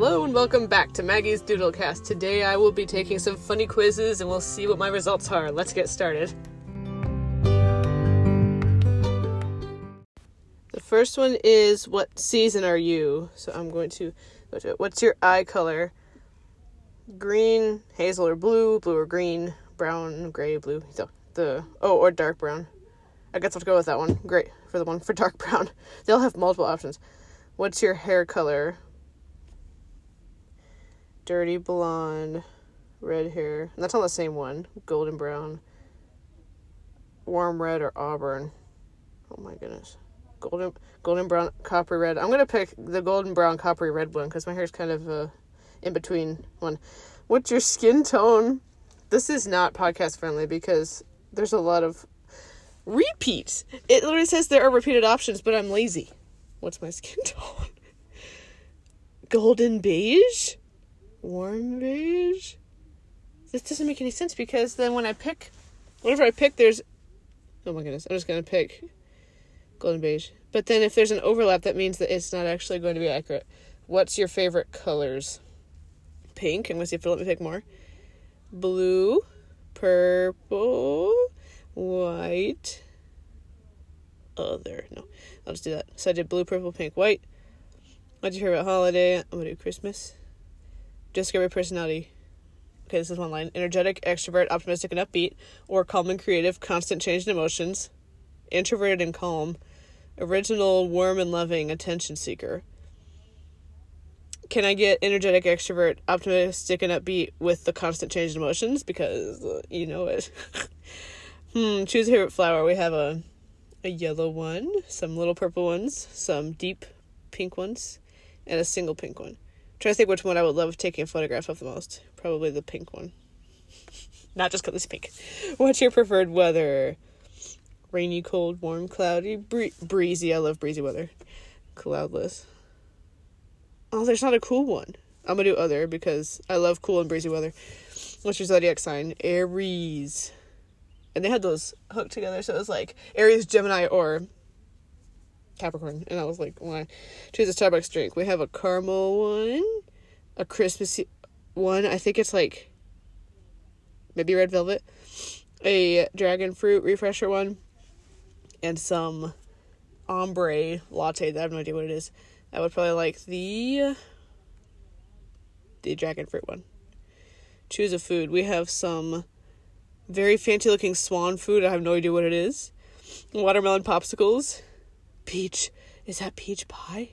Hello and welcome back to Maggie's Doodlecast. Today I will be taking some funny quizzes and we'll see what my results are. Let's get started. The first one is what season are you? So I'm going to go to it. What's your eye color? Green, hazel or blue, blue or green, brown, gray, blue. So the oh or dark brown. I guess I'll go with that one. Great for the one for dark brown. They'll have multiple options. What's your hair color? Dirty blonde, red hair. That's on the same one. Golden brown, warm red, or auburn. Oh my goodness. Golden, golden brown, copper red. I'm gonna pick the golden brown, coppery red one because my hair's kind of uh, in between one. What's your skin tone? This is not podcast friendly because there's a lot of repeats. It literally says there are repeated options, but I'm lazy. What's my skin tone? Golden beige? Warm beige? This doesn't make any sense because then when I pick, whatever I pick, there's. Oh my goodness, I'm just gonna pick golden beige. But then if there's an overlap, that means that it's not actually going to be accurate. What's your favorite colors? Pink. I'm gonna see if it'll let me pick more. Blue, purple, white, other. No, I'll just do that. So I did blue, purple, pink, white. What's your favorite holiday? I'm gonna do Christmas. Describe your personality. Okay, this is one line. Energetic, extrovert, optimistic, and upbeat, or calm and creative, constant change in emotions. Introverted and calm. Original, warm and loving, attention seeker. Can I get energetic, extrovert, optimistic, and upbeat with the constant change in emotions? Because uh, you know it. hmm, choose a favorite flower. We have a a yellow one, some little purple ones, some deep pink ones, and a single pink one. Trying to think which one I would love taking a photograph of the most. Probably the pink one. Not just because it's pink. What's your preferred weather? Rainy, cold, warm, cloudy, bree- breezy. I love breezy weather. Cloudless. Oh, there's not a cool one. I'm gonna do other because I love cool and breezy weather. What's your zodiac sign? Aries and they had those hooked together, so it was like Aries, Gemini, or Capricorn. And I was like, why? Choose a Starbucks drink. We have a caramel one, a Christmas one. I think it's like maybe red velvet, a dragon fruit refresher one, and some ombre latte. That I have no idea what it is. I would probably like the the dragon fruit one. Choose a food. We have some very fancy looking swan food. I have no idea what it is. Watermelon popsicles. Peach. Is that peach pie?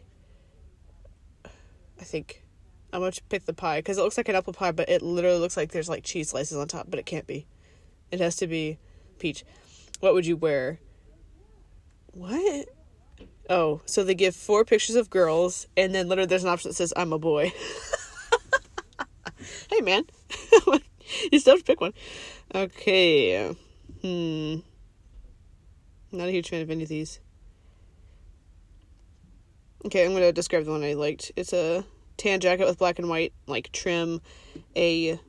I think I'm going to pick the pie because it looks like an apple pie, but it literally looks like there's like cheese slices on top, but it can't be. It has to be peach. What would you wear? What? Oh, so they give four pictures of girls, and then literally there's an option that says, I'm a boy. hey, man. you still have to pick one. Okay. Hmm. Not a huge fan of any of these. Okay, I'm gonna describe the one I liked. It's a tan jacket with black and white like trim, a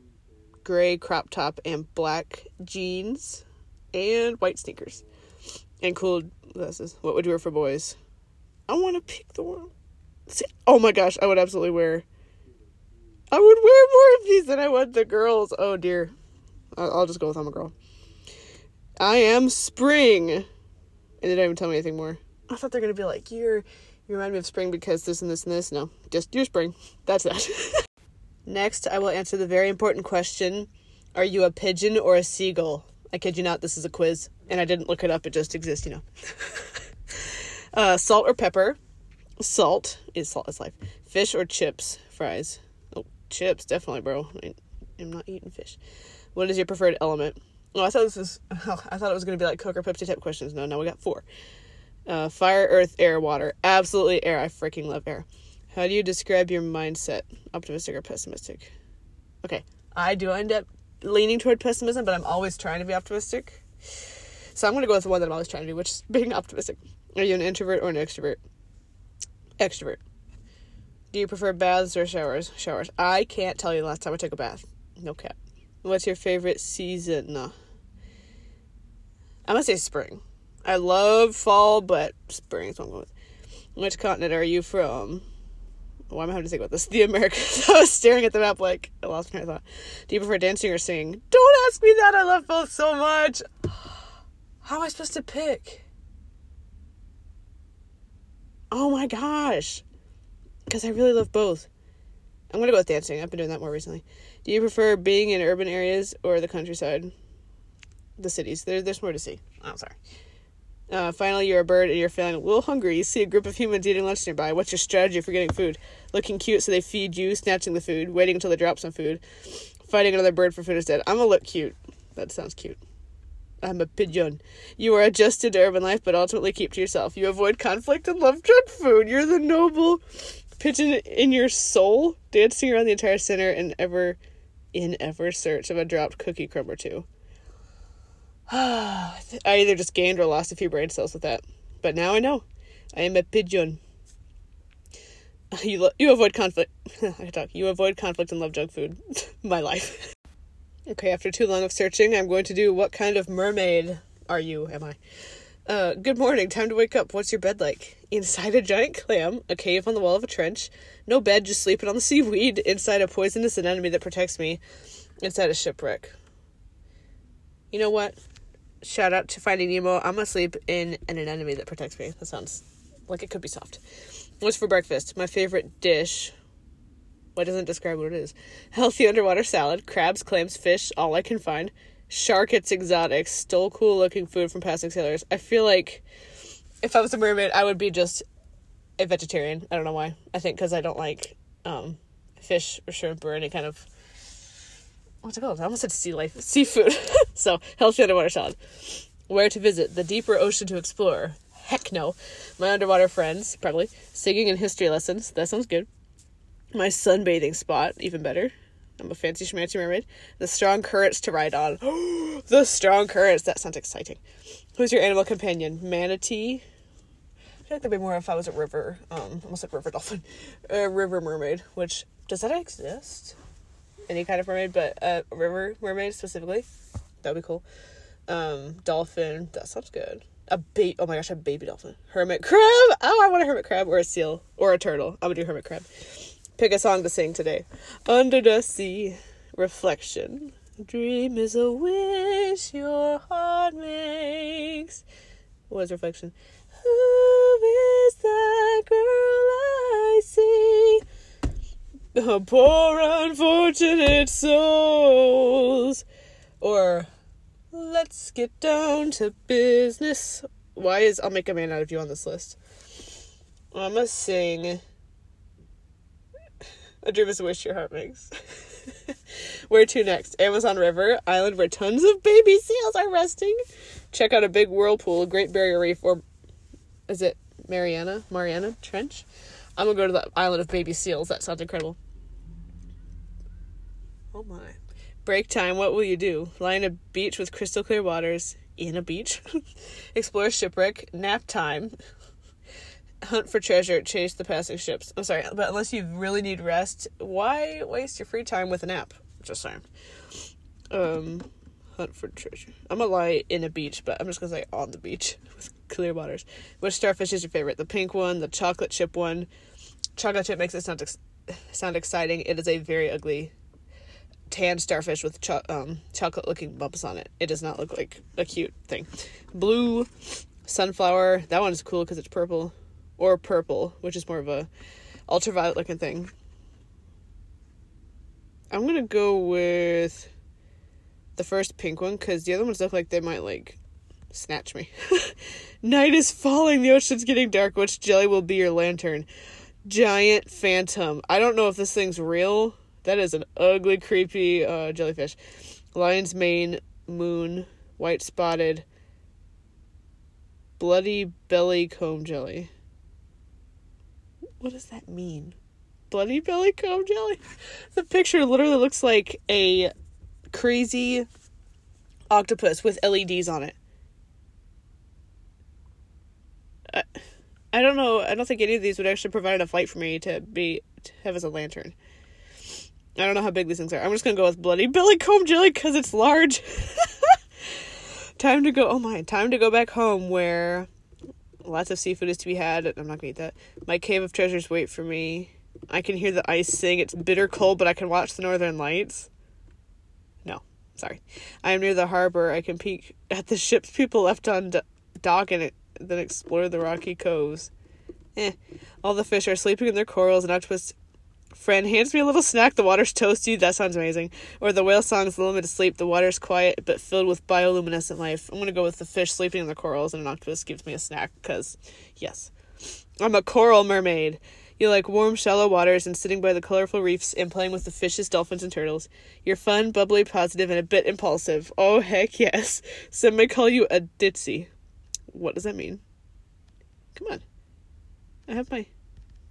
gray crop top and black jeans, and white sneakers, and cool glasses. What would you wear for boys? I want to pick the one. See, oh my gosh, I would absolutely wear. I would wear more of these than I would the girls. Oh dear. I'll just go with I'm a girl. I am spring. And they don't even tell me anything more. I thought they're gonna be like, you're you remind me of spring because this and this and this. No, just you're spring. That's that. Next, I will answer the very important question: Are you a pigeon or a seagull? I kid you not. This is a quiz, and I didn't look it up. It just exists, you know. uh, salt or pepper? Salt is salt is life. Fish or chips? Fries. Oh, chips, definitely, bro. I, I'm not eating fish. What is your preferred element? Oh, I thought this was. Oh, I thought it was going to be like Coke or Pepsi type questions. No, no, we got four. Uh, fire, earth, air, water. Absolutely air. I freaking love air. How do you describe your mindset? Optimistic or pessimistic? Okay, I do end up leaning toward pessimism, but I'm always trying to be optimistic. So I'm going to go with the one that I'm always trying to be, which is being optimistic. Are you an introvert or an extrovert? Extrovert. Do you prefer baths or showers? Showers. I can't tell you the last time I took a bath. No cap. What's your favorite season? I'm gonna say spring. I love fall, but spring is what I'm going with. Which continent are you from? Why am I having to think about this? The Americas. I was staring at the map like I lost my thought. Do you prefer dancing or singing? Don't ask me that. I love both so much. How am I supposed to pick? Oh my gosh. Because I really love both. I'm gonna go with dancing. I've been doing that more recently. Do you prefer being in urban areas or the countryside? The cities. There, there's more to see. Oh, I'm oh, sorry. Uh, finally, you're a bird and you're feeling a little hungry. You see a group of humans eating lunch nearby. What's your strategy for getting food? Looking cute so they feed you, snatching the food, waiting until they drop some food, fighting another bird for food instead. I'm gonna look cute. That sounds cute. I'm a pigeon. You are adjusted to urban life, but ultimately keep to yourself. You avoid conflict and love junk food. You're the noble pigeon in your soul, dancing around the entire center and ever in ever search of a dropped cookie crumb or two. I either just gained or lost a few brain cells with that. But now I know. I am a pigeon. You lo- you avoid conflict. I talk. You avoid conflict and love junk food. My life. okay, after too long of searching, I'm going to do what kind of mermaid are you? Am I? Uh, good morning. Time to wake up. What's your bed like? Inside a giant clam, a cave on the wall of a trench. No bed, just sleeping on the seaweed. Inside a poisonous anemone that protects me. Inside a shipwreck. You know what? Shout out to Finding Nemo. I'm asleep in an anemone that protects me. That sounds like it could be soft. What's for breakfast? My favorite dish. Why doesn't describe what it is? Healthy underwater salad, crabs, clams, fish, all I can find. Shark, it's exotic. Stole cool looking food from passing sailors. I feel like if I was a mermaid, I would be just a vegetarian. I don't know why. I think because I don't like um, fish or shrimp or any kind of what's it called? I almost said sea life, seafood. so healthy underwater salad. Where to visit? The deeper ocean to explore. Heck no. My underwater friends, probably. Singing and history lessons. That sounds good. My sunbathing spot, even better. I'm a fancy schmancy mermaid. The strong currents to ride on. the strong currents. That sounds exciting. Who's your animal companion? Manatee. I feel like that'd be more if I was a river. Um, almost like river dolphin, a river mermaid. Which does that exist? Any kind of mermaid, but a river mermaid specifically. That'd be cool. Um, dolphin. That sounds good. A ba- Oh my gosh, a baby dolphin. Hermit crab. Oh, I want a hermit crab or a seal or a turtle. I'm gonna do hermit crab pick a song to sing today. Under the sea, reflection. Dream is a wish your heart makes. What is reflection? Who is that Poor unfortunate souls. Or let's get down to business. Why is I'll make a man out of you on this list? I'm gonna sing. A dream is a wish your heart makes. where to next? Amazon River, island where tons of baby seals are resting. Check out a big whirlpool, Great Barrier Reef, or is it Mariana? Mariana Trench? I'm gonna go to the island of baby seals. That sounds incredible. Oh my. Break time, what will you do? Lie on a beach with crystal clear waters. In a beach. Explore shipwreck. Nap time hunt for treasure, chase the passing ships. I'm sorry, but unless you really need rest, why waste your free time with a nap? Just saying. Um, hunt for treasure. I'm gonna lie in a beach, but I'm just gonna say on the beach with clear waters. Which starfish is your favorite? The pink one, the chocolate chip one. Chocolate chip makes it sound ex- sound exciting. It is a very ugly tan starfish with cho- um, chocolate looking bumps on it. It does not look like a cute thing. Blue sunflower. That one is cool because it's purple or purple, which is more of a ultraviolet looking thing. I'm gonna go with the first pink one because the other ones look like they might like snatch me. Night is falling, the ocean's getting dark. Which jelly will be your lantern? Giant phantom. I don't know if this thing's real. That is an ugly, creepy uh, jellyfish. Lion's mane, moon, white spotted, bloody belly comb jelly. What does that mean? Bloody belly comb jelly? The picture literally looks like a crazy octopus with LEDs on it. I, don't know. I don't think any of these would actually provide enough light for me to be to have as a lantern. I don't know how big these things are. I'm just gonna go with bloody belly comb jelly because it's large. time to go. Oh my! Time to go back home where lots of seafood is to be had. I'm not gonna eat that. My cave of treasures wait for me. I can hear the ice sing. It's bitter cold, but I can watch the northern lights. No, sorry. I am near the harbor. I can peek at the ships people left on do- dock and then explore the rocky coves. Eh. All the fish are sleeping in their corals, and octopus friend hands me a little snack. The water's toasty. That sounds amazing. Or the whale song's lull me to sleep. The water's quiet but filled with bioluminescent life. I'm gonna go with the fish sleeping in the corals, and an octopus gives me a snack because, yes, I'm a coral mermaid. You like warm, shallow waters and sitting by the colorful reefs and playing with the fishes, dolphins, and turtles. You're fun, bubbly, positive, and a bit impulsive. Oh, heck yes. Some may call you a ditzy. What does that mean? Come on. I have my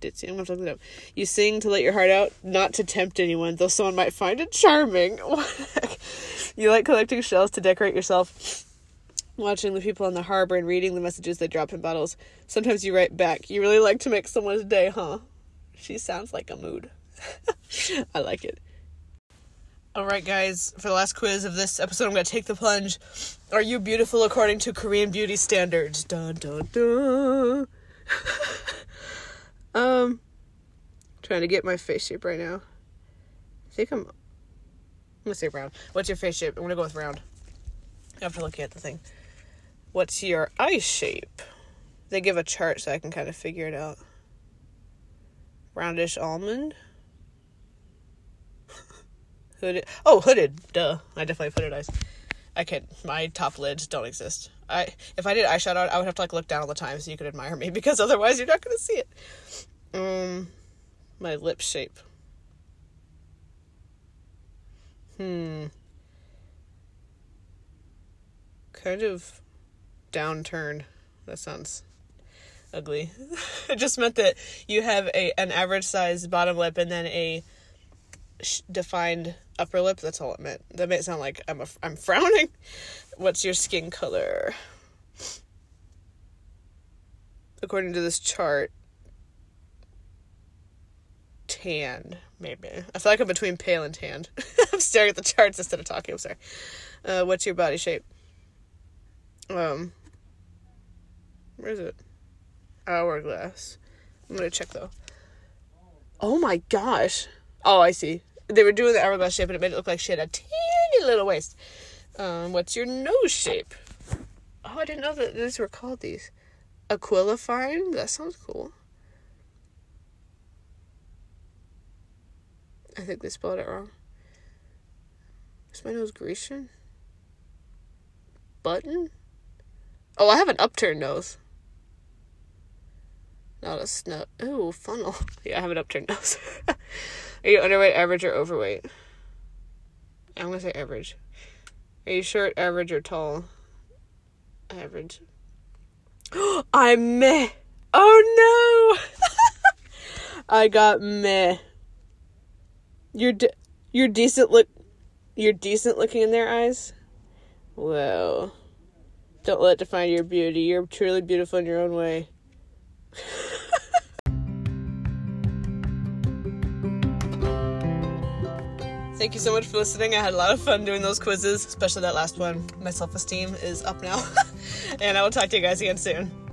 ditzy. I'm going to look it up. You sing to let your heart out, not to tempt anyone, though someone might find it charming. you like collecting shells to decorate yourself watching the people on the harbor and reading the messages they drop in bottles. Sometimes you write back. You really like to make someone's day, huh? She sounds like a mood. I like it. All right, guys, for the last quiz of this episode, I'm going to take the plunge. Are you beautiful according to Korean beauty standards? Dun dun dun. um, trying to get my face shape right now. I think I'm. Gonna say round. What's your face shape? I'm gonna go with round. After looking at the thing. What's your eye shape? They give a chart so I can kind of figure it out. Roundish almond. hooded. Oh, hooded. Duh. I definitely hooded eyes. I can't. My top lids don't exist. I if I did eyeshadow, I would have to like look down all the time so you could admire me because otherwise you're not gonna see it. Um, my lip shape. Hmm. Kind of downturn. That sounds ugly. it just meant that you have a an average size bottom lip and then a sh- defined upper lip. That's all it meant. That made it sound like I'm a, I'm frowning. What's your skin color? According to this chart, tan maybe. I feel like I'm between pale and tanned. I'm staring at the charts instead of talking. I'm sorry. Uh, what's your body shape? Um, where is it? Hourglass. I'm gonna check though. Oh my gosh. Oh, I see. They were doing the hourglass shape and it made it look like she had a teeny little waist. Um, what's your nose shape? Oh, I didn't know that these were called these. Aquilifine? That sounds cool. I think they spelled it wrong. Is my nose Grecian? Button? Oh, I have an upturned nose. Not a snub. Ooh, funnel. Yeah, I have an upturned nose. Are you underweight, average, or overweight? I'm gonna say average. Are you short, average, or tall? Average. I'm meh. Oh no! I got meh. You're de- you're decent look. You're decent looking in their eyes. Well, don't let it define your beauty. You're truly beautiful in your own way. Thank you so much for listening. I had a lot of fun doing those quizzes, especially that last one. My self esteem is up now. and I will talk to you guys again soon.